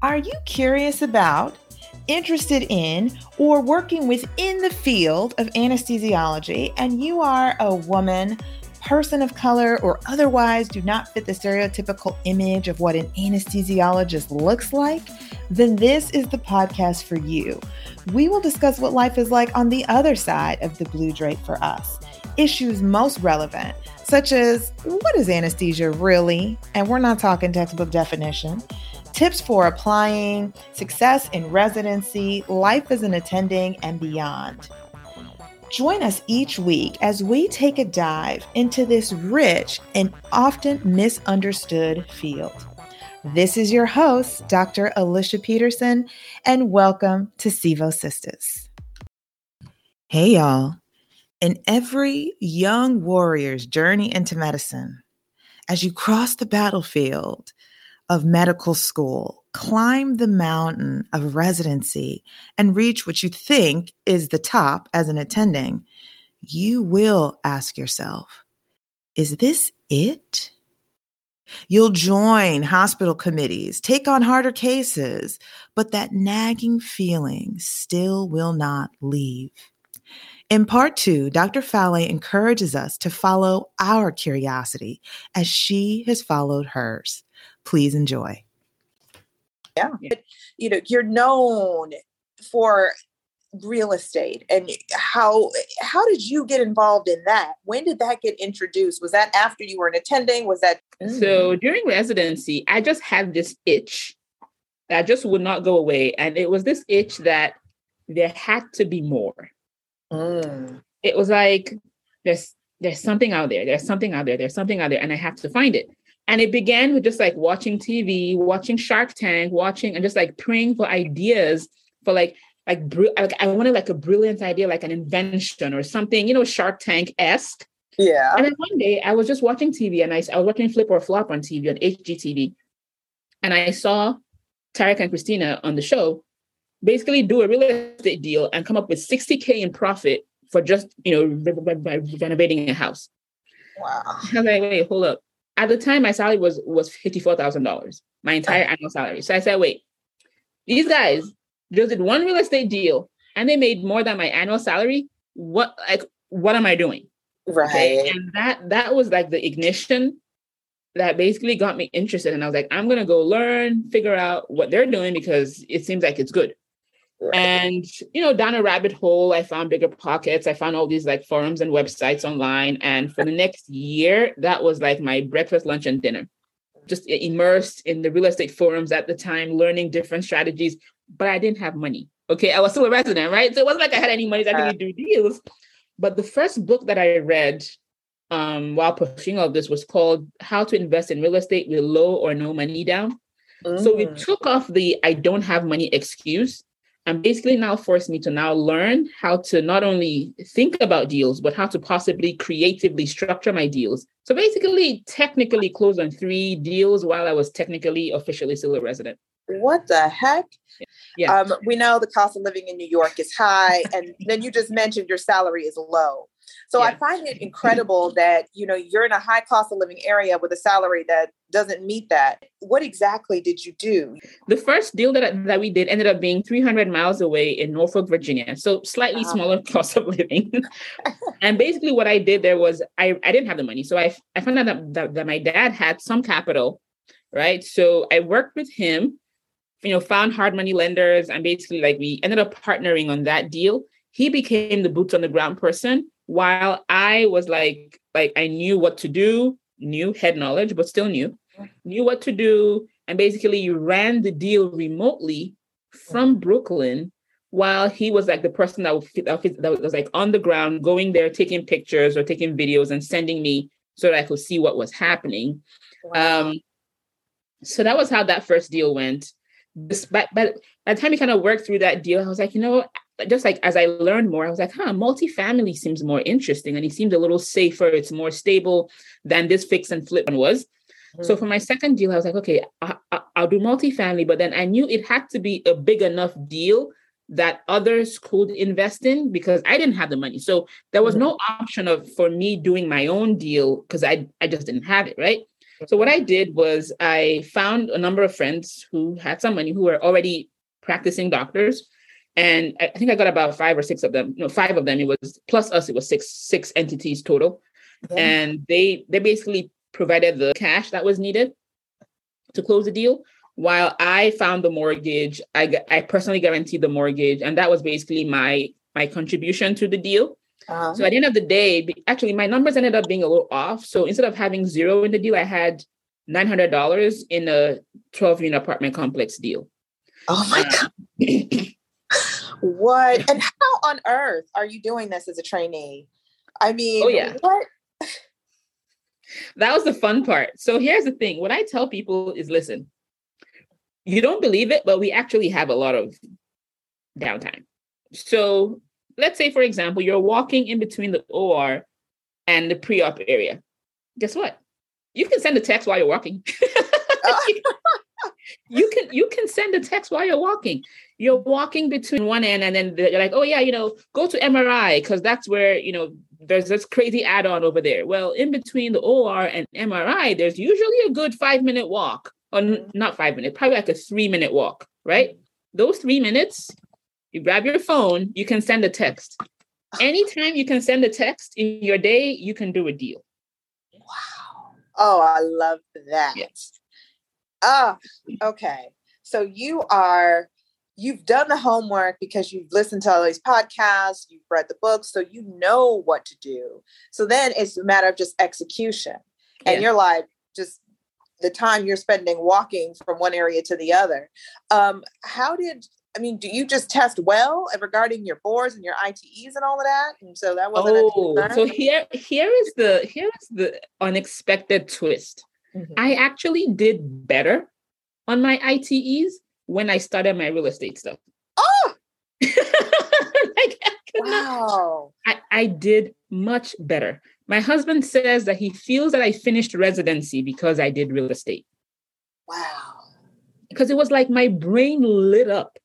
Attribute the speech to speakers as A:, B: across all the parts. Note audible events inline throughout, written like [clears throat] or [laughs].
A: Are you curious about, interested in, or working within the field of anesthesiology and you are a woman? person of color or otherwise do not fit the stereotypical image of what an anesthesiologist looks like, then this is the podcast for you. We will discuss what life is like on the other side of the blue drape for us, issues most relevant, such as what is anesthesia really? And we're not talking textbook definition. Tips for applying, success in residency, life as an attending, and beyond. Join us each week as we take a dive into this rich and often misunderstood field. This is your host, Dr. Alicia Peterson, and welcome to Sevo Sistas. Hey, y'all. In every young warrior's journey into medicine, as you cross the battlefield of medical school, climb the mountain of residency, and reach what you think is the top as an attending, you will ask yourself, is this it? You'll join hospital committees, take on harder cases, but that nagging feeling still will not leave. In part two, Dr. Fawole encourages us to follow our curiosity as she has followed hers. Please enjoy.
B: Yeah. You know, you're known for real estate and how how did you get involved in that when did that get introduced was that after you were an attending was that
C: so during residency i just had this itch that just would not go away and it was this itch that there had to be more mm. it was like there's there's something out there there's something out there there's something out there and i have to find it and it began with just like watching TV, watching Shark Tank, watching and just like praying for ideas for like like, like I wanted like a brilliant idea, like an invention or something, you know, Shark Tank esque.
B: Yeah.
C: And then one day I was just watching TV and I, I was watching Flip or Flop on TV on HGTV, and I saw Tarek and Christina on the show basically do a real estate deal and come up with 60k in profit for just you know renovating a house.
B: Wow. I
C: was like, wait, hold up at the time my salary was was $54,000, my entire annual salary. So I said, wait, these guys just did one real estate deal and they made more than my annual salary. What like what am I doing?
B: Right. Okay?
C: And that that was like the ignition that basically got me interested. And I was like, I'm gonna go learn, figure out what they're doing because it seems like it's good. Right. And you know, down a rabbit hole, I found BiggerPockets. I found all these like forums and websites online. And for the next year, that was like my breakfast, lunch, and dinner. Just immersed in the real estate forums at the time, learning different strategies. But I didn't have money. Okay, I was still a resident, right? So it wasn't like I had any money that I could do deals. But the first book that I read um, while pushing all this was called How to Invest in Real Estate with Low or No Money Down. Mm. So we took off the I don't have money excuse and basically now forced me to now learn how to not only think about deals, but how to possibly creatively structure my deals. So basically, technically close on three deals while I was technically officially still a resident.
B: What the heck? Yeah. Um, we know the cost of living in New York is high, and then you just mentioned your salary is low. So yeah. I find it incredible that you know you're in a high cost of living area with a salary that doesn't meet that. What exactly did you do?
C: The first deal that that we did ended up being 300 miles away in Norfolk, Virginia, so slightly uh-huh. smaller [laughs] cost of living. and basically, what I did there was I I didn't have the money, so I I found out that, that, that my dad had some capital, right? So I worked with him you know, found hard money lenders and basically like we ended up partnering on that deal. He became the boots on the ground person while I was like, like I knew what to do, knew head knowledge, but still knew, knew what to do, and basically you ran the deal remotely from Brooklyn while he was like the person that, was, that was like on the ground, going there, taking pictures or taking videos and sending me so that I could see what was happening. Wow. Um, so that was how that first deal went. But, but by the time we kind of worked through that deal, I was like, you know, just like as I learned more, I was like, huh, multifamily seems more interesting and it seemed a little safer. It's more stable than this fix and flip one was. Mm-hmm. So for my second deal, I was like, okay, I, will do multifamily. But then I knew it had to be a big enough deal that others could invest in because I didn't have the money. So there was mm-hmm. no option of for me doing my own deal because I, I just didn't have it, right? So what I did was I found a number of friends who had some money who were already practicing doctors. And I think I got about five or six of them. No, five of them. It was plus us. It was six six entities total, and they they basically provided the cash that was needed to close the deal. While I found the mortgage, I I personally guaranteed the mortgage, and that was basically my my contribution to the deal. Uh-huh. So at the end of the day, actually, my numbers ended up being a little off. So instead of having zero in the deal, I had nine hundred dollars in a twelve unit apartment complex deal.
A: Oh my god! [laughs] what [laughs] and how on earth are you doing this as a trainee? I mean, oh yeah, what?
C: that was the fun part. So here's the thing: what I tell people is, listen, you don't believe it, but we actually have a lot of downtime. So let's say, for example, you're walking in between the OR and the pre-op area. Guess what? You can send a text while you're walking. [laughs] [laughs] you can you can send a text while you're walking. You're walking between one end, and then you're like, oh yeah, you know, go to MRI because that's where you know there's this crazy add-on over there. Well, in between the OR and MRI, there's usually a good five minute walk, or not five minutes, probably like a three minute walk, right? Those three minutes, you grab your phone, you can send a text. Anytime you can send a text in your day, you can do a deal.
A: Wow. Oh, I love that. Yes. Ah, okay. So you are you've done the homework because you've listened to all these podcasts, you've read the books, so you know what to do. So then it's a matter of just execution. And yeah. you're like, just the time you're spending walking from one area to the other. Um, how did I mean, do you just test well regarding your boards and your ITEs and all of that? And so that wasn't.
C: Oh, so here, here is the here is the unexpected twist. Mm-hmm. I actually did better on my ITEs when I started my real estate stuff.
A: Oh, [laughs] like, I wow!
C: I, I did much better. My husband says that he feels that I finished residency because I did real estate.
A: Wow!
C: Because it was like my brain lit up.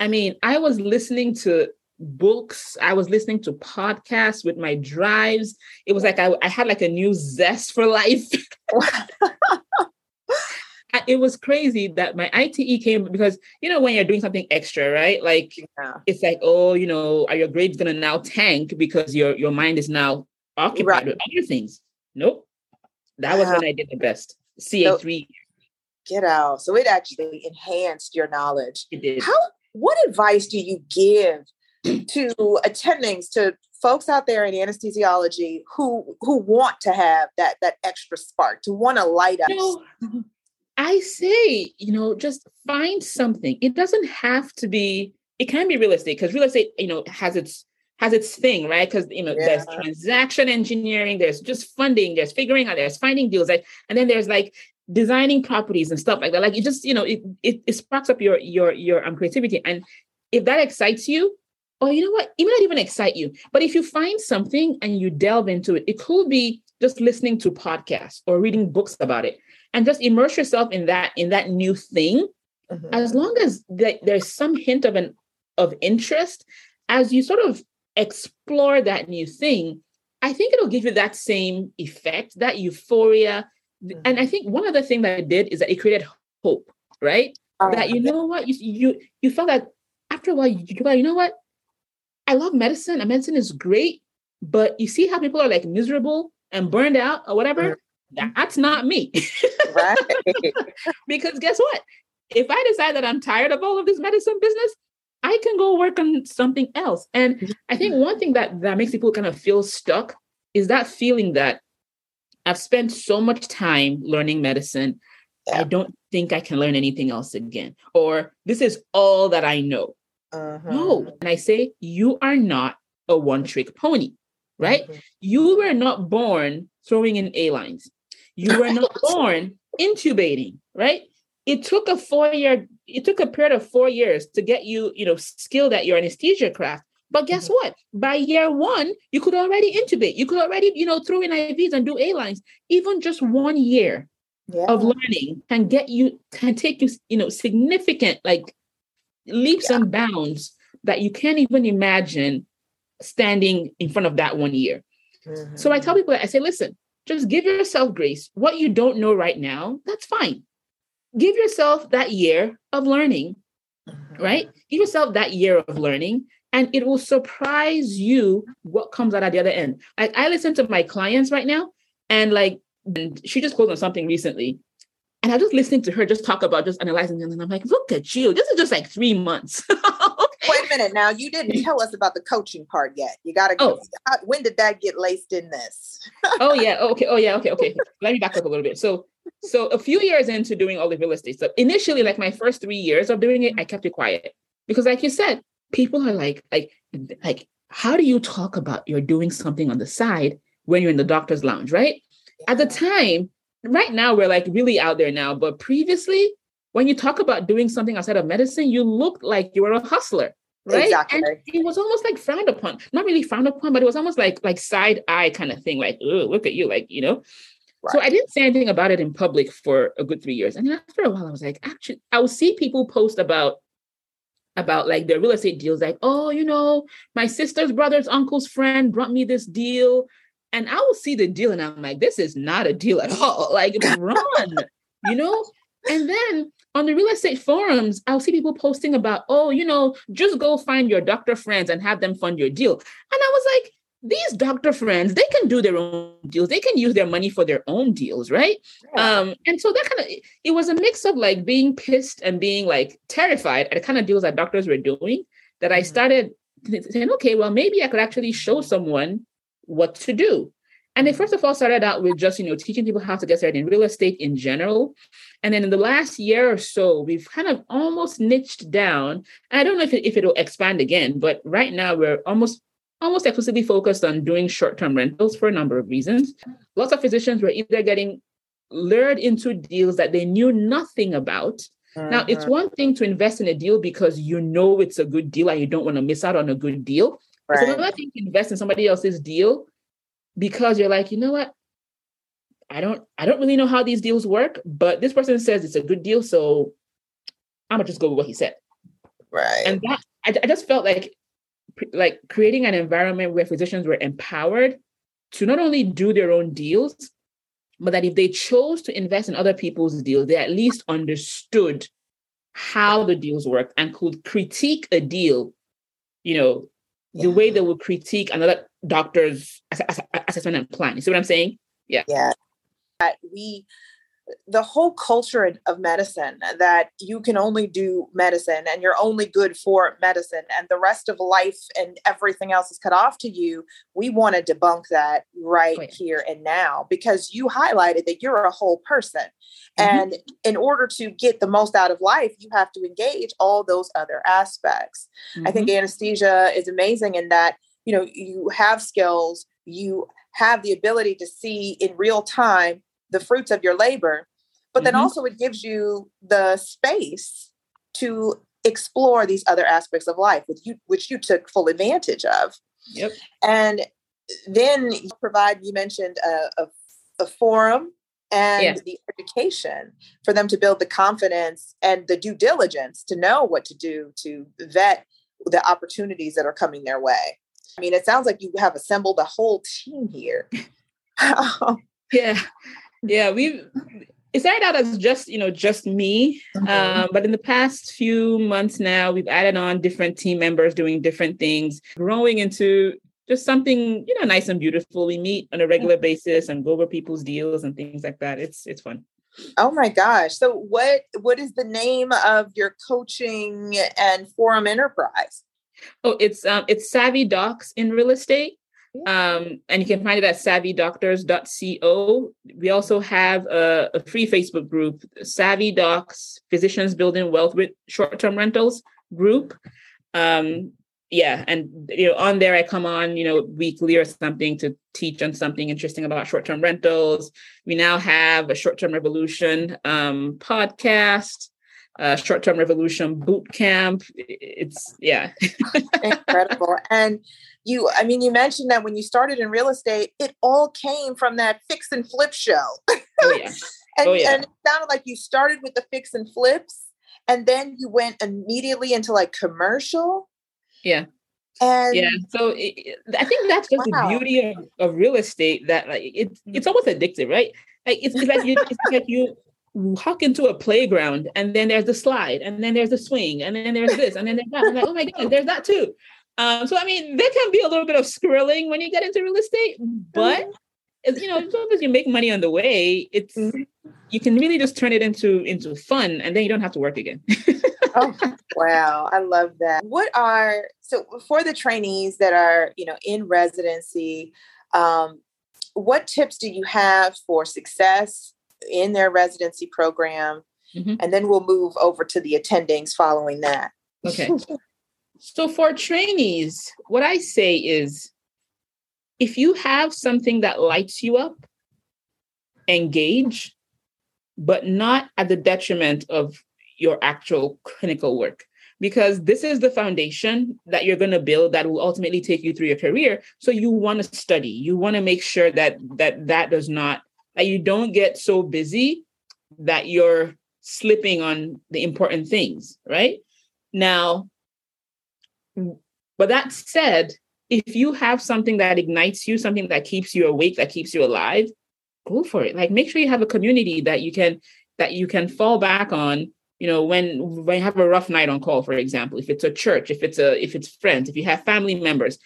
C: I mean, I was listening to books. I was listening to podcasts with my drives. It was like I, I had like a new zest for life. [laughs] [laughs] it was crazy that my ITE came because you know when you're doing something extra, right? Like yeah. it's like, oh, you know, are your grades gonna now tank because your your mind is now occupied right. with other things? Nope. That was when I did the best. CA3. So,
A: get out. So it actually enhanced your knowledge.
C: It did.
A: How what advice do you give to attendings to folks out there in anesthesiology who who want to have that that extra spark to want to light up you
C: know, i say you know just find something. It doesn't have to be it can be real estate because real estate you know has its has its thing right? Because you know yeah. there's transaction engineering there's just funding there's figuring out there's finding deals like, and then there's like designing properties and stuff like that. Like it just you know it it, it sparks up your your your um, creativity. And if that excites you or you know what, it might not even excite you. But if you find something and you delve into it, it could be just listening to podcasts or reading books about it and just immerse yourself in that in that new thing. Mm-hmm. As long as th- there's some hint of an of interest, as you sort of explore that new thing, I think it'll give you that same effect, that euphoria. Mm-hmm. And I think one other thing that it did is that it created hope, right? Oh, that you know what you you you felt that after a while you, you know what I love medicine and medicine is great, but you see how people are like miserable and burned out or whatever? Mm-hmm. That's not me. right. [laughs] because guess what? If I decide that I'm tired of all of this medicine business, I can go work on something else. And I think one thing that that makes people kind of feel stuck is that feeling that I've spent so much time learning medicine. Yeah. I don't think I can learn anything else again. Or this is all that I know. Uh-huh. No. And I say, you are not a one trick pony, right? Uh-huh. You were not born throwing in A lines. You were not [laughs] born intubating, right? It took a four year, it took a period of four years to get you, you know, skilled at your anesthesia craft. But guess mm-hmm. what? By year one, you could already intubate. You could already, you know, throw in IVs and do A lines. Even just one year yeah. of learning can get you, can take you, you know, significant like leaps yeah. and bounds that you can't even imagine standing in front of that one year. Mm-hmm. So I tell people, I say, listen, just give yourself grace. What you don't know right now, that's fine. Give yourself that year of learning, mm-hmm. right? Give yourself that year of learning, and it will surprise you what comes out at the other end. Like I listen to my clients right now, and like she just closed on something recently. And I just listening to her just talk about just analyzing, and I'm like, look at you. This is just like three months. [laughs] [laughs]
A: Wait a minute now. You didn't [laughs] tell us about the coaching part yet. You got to. Oh. when did that get laced in this?
C: oh yeah. [laughs] Okay. Oh yeah. Okay. Okay. Let me back up a little bit. So, so a few years into doing all the real estate stuff, initially, like my first three years of doing it, I kept it quiet because, like you said, people are like, like, like, how do you talk about you're doing something on the side when you're in the doctor's lounge, right? At the time, right now we're like really out there now, but previously when you talk about doing something outside of medicine, you looked like you were a hustler, right? Exactly. And it was almost like frowned upon. Not really frowned upon, but it was almost like like side eye kind of thing. Like, oh, look at you, like you know. Right. So I didn't say anything about it in public for a good three years, and then after a while, I was like, actually, I would see people post about about like their real estate deals, like, oh, you know, my sister's brother's uncle's friend brought me this deal. And I will see the deal and I'm like, this is not a deal at all. Like, it's [laughs] run, you know? And then on the real estate forums, I'll see people posting about, oh, you know, just go find your doctor friends and have them fund your deal. And I was like, these doctor friends, they can do their own deals. They can use their money for their own deals, right? Yeah. Um, and so that kind of it was a mix of like being pissed and being like terrified at the kind of deals that doctors were doing that I mm-hmm. started saying, okay, well, maybe I could actually show someone what to do. And they first of all started out with just, you know, teaching people how to get started in real estate in general. And then in the last year or so, we've kind of almost niched down. I don't know if, it, if it'll expand again, but right now we're almost almost exclusively focused on doing short-term rentals for a number of reasons. Lots of physicians were either getting lured into deals that they knew nothing about. Uh-huh. Now, it's mm-hmm. one thing to invest in a deal because you know it's a good deal and you don't want to miss out on a good deal. Right. It's another thing to invest in somebody else's deal because you're like, you know what? I don't I don't really know how these deals work, but this person says it's a good deal, so I'm gonna just go with what he said.
A: Right.
C: And that I, I just felt like like creating an environment where physicians were empowered to not only do their own deals, but that if they chose to invest in other people's deals, they at least understood how the deals worked and could critique a deal, you know, yeah. the way they mm-hmm. would critique another doctor's assessment and plan. You see what I'm saying? Yeah.
A: Yeah. That we the whole culture of medicine that you can only do medicine and you're only good for medicine and the rest of life and everything else is cut off to you we want to debunk that right oh, yeah. here and now because you highlighted that you're a whole person mm-hmm. and in order to get the most out of life you have to engage all those other aspects mm-hmm. i think mm-hmm. anesthesia is amazing in that you know you have skills you have the ability to see in real time the fruits of your labor but then mm-hmm. also it gives you the space to explore these other aspects of life with you which you took full advantage of
C: yep
A: and then you provide you mentioned a, a, a forum and yeah. the education for them to build the confidence and the due diligence to know what to do to vet the opportunities that are coming their way I mean, it sounds like you have assembled a whole team here. [laughs]
C: yeah. Yeah. We've, it started out as just, you know, just me. Mm-hmm. Um, but in the past few months now, we've added on different team members doing different things, growing into just something, you know, nice and beautiful. We meet on a regular basis and go over people's deals and things like that. It's it's fun.
A: Oh my gosh. So what what is the name of your coaching and forum enterprise?
C: Oh, it's um, it's Savvy Docs in real estate. Um, and you can find it at savvydoctors.co. We also have a, a, free Facebook group, Savvy Docs Physicians Building Wealth with Short-Term Rentals group. Um, yeah, and you know, on there I come on, you know, weekly or something to teach on something interesting about short-term rentals. We now have a short-term revolution um, podcast uh, short term revolution boot camp. It's yeah, [laughs]
A: incredible. And you, I mean, you mentioned that when you started in real estate, it all came from that fix and flip show. [laughs] Oh, yeah. and, oh, yeah. and it sounded like you started with the fix and flips, and then you went immediately into like commercial.
C: Yeah. And yeah, so it, I think that's just wow. the beauty of, of real estate that like it's it's almost addictive, right? Like it's, it's like you it's like you walk into a playground and then there's the slide and then there's the swing and then there's this and then there's that. I'm like, oh my god, there's that too. Um, so I mean, there can be a little bit of scrolling when you get into real estate, but mm-hmm. you know, as long as you make money on the way, it's mm-hmm. you can really just turn it into into fun, and then you don't have to work again. [laughs]
A: oh wow, I love that. What are so for the trainees that are you know in residency? Um, what tips do you have for success in their residency program? Mm-hmm. And then we'll move over to the attendings following that.
C: Okay. So for trainees, what I say is if you have something that lights you up, engage, but not at the detriment of your actual clinical work. Because this is the foundation that you're going to build that will ultimately take you through your career. So you want to study. You want to make sure that that that does not that you don't get so busy that you're slipping on the important things, right? Now, but that said, if you have something that ignites you, something that keeps you awake, that keeps you alive, go for it. Like make sure you have a community that you can that you can fall back on you know when when you have a rough night on call for example if it's a church if it's a if it's friends if you have family members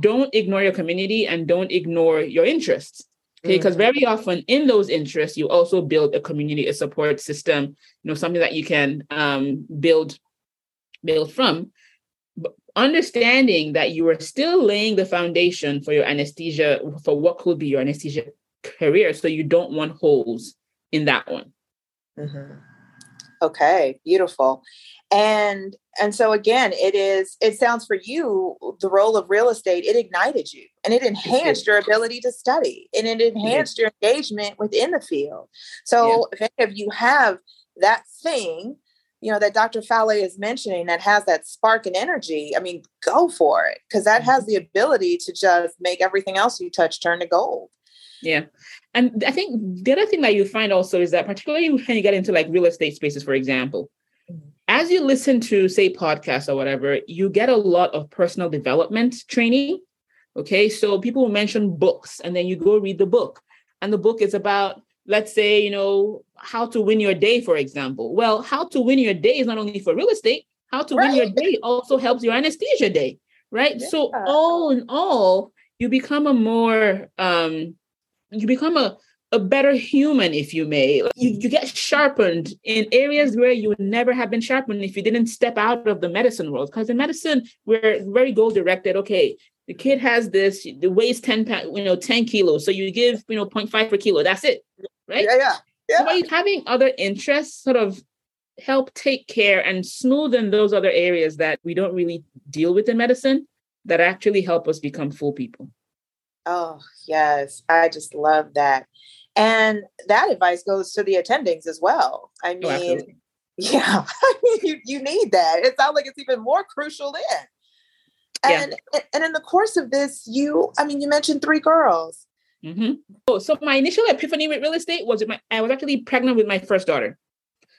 C: don't ignore your community and don't ignore your interests okay because mm. very often in those interests you also build a community a support system you know something that you can um, build build from understanding that you are still laying the foundation for your anesthesia for what could be your anesthesia career so you don't want holes in that one
A: mm-hmm. okay beautiful and and so again it is it sounds for you the role of real estate it ignited you and it enhanced your ability to study and it enhanced your engagement within the field so yeah. if any of you have that thing you know that dr Fawole is mentioning that has that spark and energy i mean go for it because that has mm-hmm. the ability to just make everything else you touch turn to gold
C: yeah and i think the other thing that you find also is that particularly when you get into like real estate spaces for example. As you listen to say podcasts or whatever you get a lot of personal development training okay so people will mention books and then you go read the book and the book is about let's say, you know, how to win your day, for example. Well, how to win your day is not only for real estate, how to right. win your day also helps your anesthesia day, right? Yeah. So all in all, you become a more um you become a a better human, if you may. You, you get sharpened in areas where you would never have been sharpened if you didn't step out of the medicine world. Because in medicine, we're very goal directed. Okay, the kid has this, the weighs 10 pounds, you know, 10 kilos. So you give, you know, 0.5 per kilo. That's it right?
A: Yeah, yeah. yeah.
C: So by having other interests sort of help take care and smoothen those other areas that we don't really deal with in medicine that actually help us become full people.
A: Oh, yes. I just love that. And that advice goes to the attendings as well. I oh, mean, oh, [laughs] yeah, [laughs] you, you need that. It sounds like it's even more crucial then. And, yeah. and in the course of this, you, I mean, you mentioned three girls.
C: Mm-hmm. Oh, so my initial epiphany with real estate was my I was actually pregnant with my first daughter.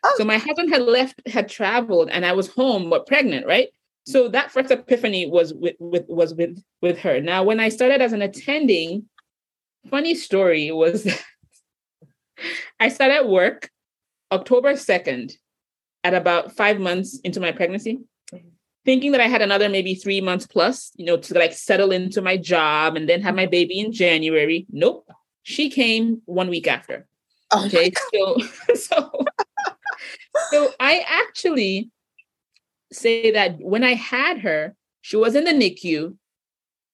C: Oh. So my husband had left, had traveled, and I was home but pregnant, right? So that first epiphany was with, with was with with her. Now, when I started as an attending, funny story was [laughs] I started work October 2nd at about five months into my pregnancy mm-hmm. thinking that I had another maybe three months plus, you know, to like settle into my job and then have my mm-hmm. baby in January. Nope. She came one week after. Oh okay. So [laughs] so so I actually say that when I had her, she was in the NICU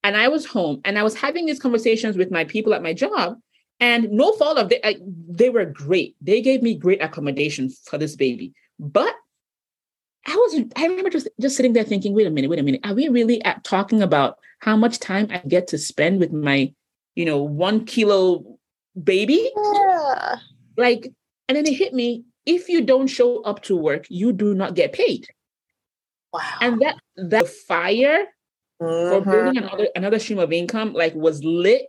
C: and I was home and I was having these conversations with my people at my job. And no fault of they, they were great. They gave me great accommodation for this baby. But I was I remember just just sitting there thinking, wait a minute, wait a minute, are we really at talking about how much time I get to spend with my, you know, one kilo baby? Yeah. Like, and then it hit me: if you don't show up to work, you do not get paid. Wow. And that that fire mm-hmm. for building another another stream of income like was lit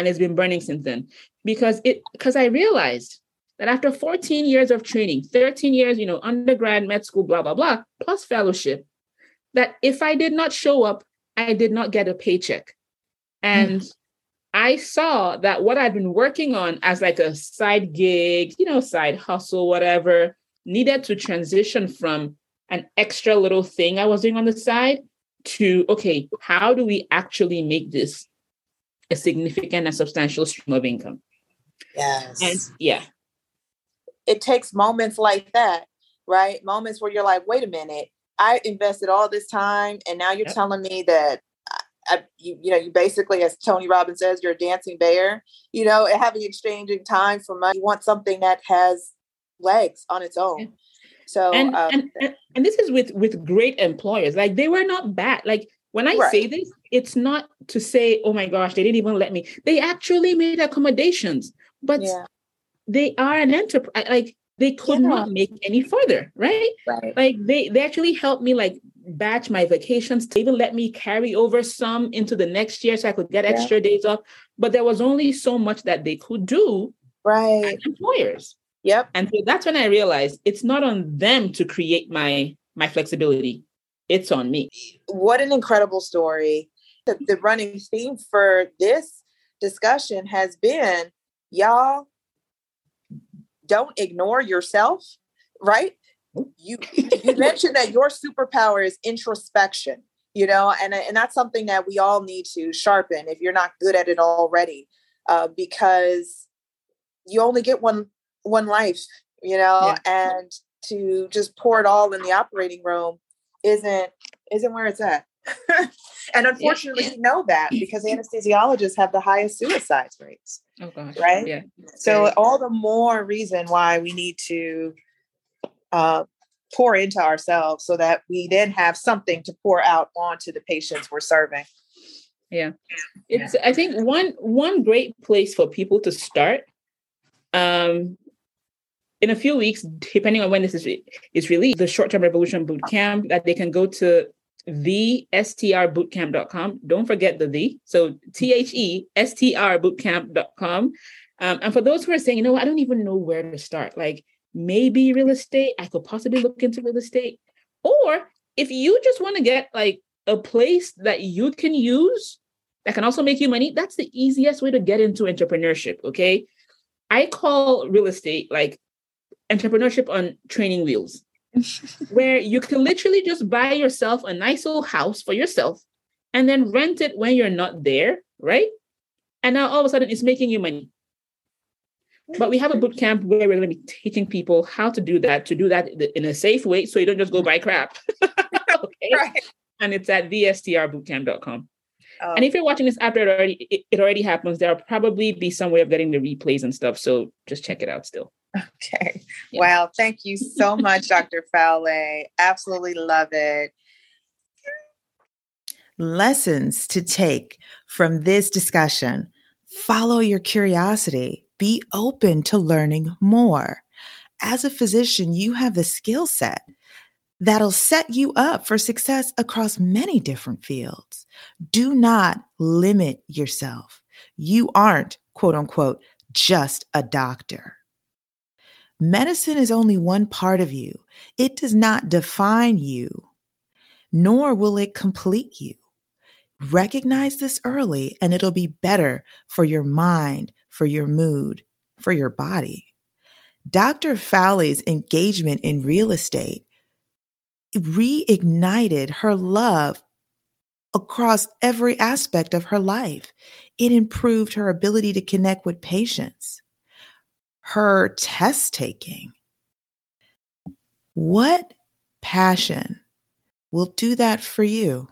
C: and it's been burning since then because it because I realized that after 14 years of training, 13 years, you know, undergrad, med school, blah, blah, blah, plus fellowship, that if I did not show up, I did not get a paycheck. And mm. I saw that what I'd been working on as like a side gig, you know, side hustle, whatever, needed to transition from an extra little thing I was doing on the side to, okay, how do we actually make this a significant and substantial stream of income?
A: Yes.
C: And yeah.
A: It takes moments like that, right? Moments where you're like, wait a minute, I invested all this time and now you're yep. telling me that I, you, you know, you basically, as Tony Robbins says, you're a dancing bear, you know, having exchanging time for money. You want something that has legs on its own. So,
C: and, um, and, and, and, this is with, with great employers, like they were not bad. Like when I right. say this, it's not to say, oh my gosh, they didn't even let me. They actually made accommodations, but yeah. they are an enterprise. Like they could yeah. not make any further, right?
A: Right.
C: Like they they actually helped me like batch my vacations to even let me carry over some into the next year so I could get yeah. extra days off. But there was only so much that they could do.
A: Right.
C: employers.
A: Yep.
C: And so that's when I realized it's not on them to create my my flexibility. It's on me.
A: What an incredible story. The, the running theme for this discussion has been y'all don't ignore yourself, right? You you [laughs] mentioned that your superpower is introspection, you know, and and that's something that we all need to sharpen if you're not good at it already, uh, because you only get one one life, you know, yeah. and to just pour it all in the operating room isn't isn't where it's at. [laughs] and unfortunately, yeah. we know that because [clears throat] anesthesiologists have the highest suicide rates.
C: Oh gosh.
A: Right?
C: Yeah.
A: So all the more reason why we need to uh, pour into ourselves so that we then have something to pour out onto the patients we're serving.
C: Yeah. It's I think one one great place for people to start um in a few weeks, depending on when this is, re- is released, the short term revolution boot camp that they can go to the strbootcamp.com. Don't forget the the. So T H E S T R bootcamp.com. Um, and for those who are saying, you know, I don't even know where to start, like maybe real estate, I could possibly look into real estate. Or if you just want to get like a place that you can use that can also make you money, that's the easiest way to get into entrepreneurship. Okay. I call real estate like entrepreneurship on training wheels [laughs] where you can literally just buy yourself a nice old house for yourself and then rent it when you're not there, right? And now all of a sudden it's making you money. But we have a boot camp where we're going to be teaching people how to do that, to do that in a safe way so you don't just go buy crap. [laughs] okay. Right. And it's at thestrbootcamp.com. Oh. And if you're watching this after it already it, it already happens, there'll probably be some way of getting the replays and stuff. So just check it out still.
A: Okay. Yeah. Wow. Thank you so much, Dr. Fawole. Absolutely love it.
D: Lessons to take from this discussion follow your curiosity, be open to learning more. As a physician, you have the skill set that'll set you up for success across many different fields. Do not limit yourself. You aren't, quote unquote, just a doctor. Medicine is only one part of you. It does not define you, nor will it complete you. Recognize this early, and it'll be better for your mind, for your mood, for your body. Dr. Fawole's engagement in real estate reignited her love across every aspect of her life. It improved her ability to connect with patients her test taking. What passion will do that for you?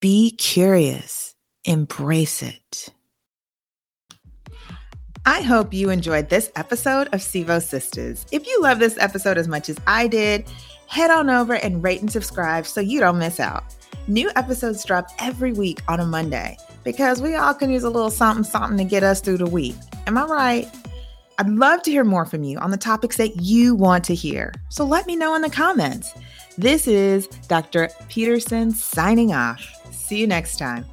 D: Be curious, embrace it. I hope you enjoyed this episode of Sevo Sistas. If you love this episode as much as I did, head on over and rate and subscribe so you don't miss out. New episodes drop every week on a Monday because we all can use a little something something to get us through the week. Am I right? I'd love to hear more from you on the topics that you want to hear. So let me know in the comments. This is Dr. Peterson signing off. See you next time.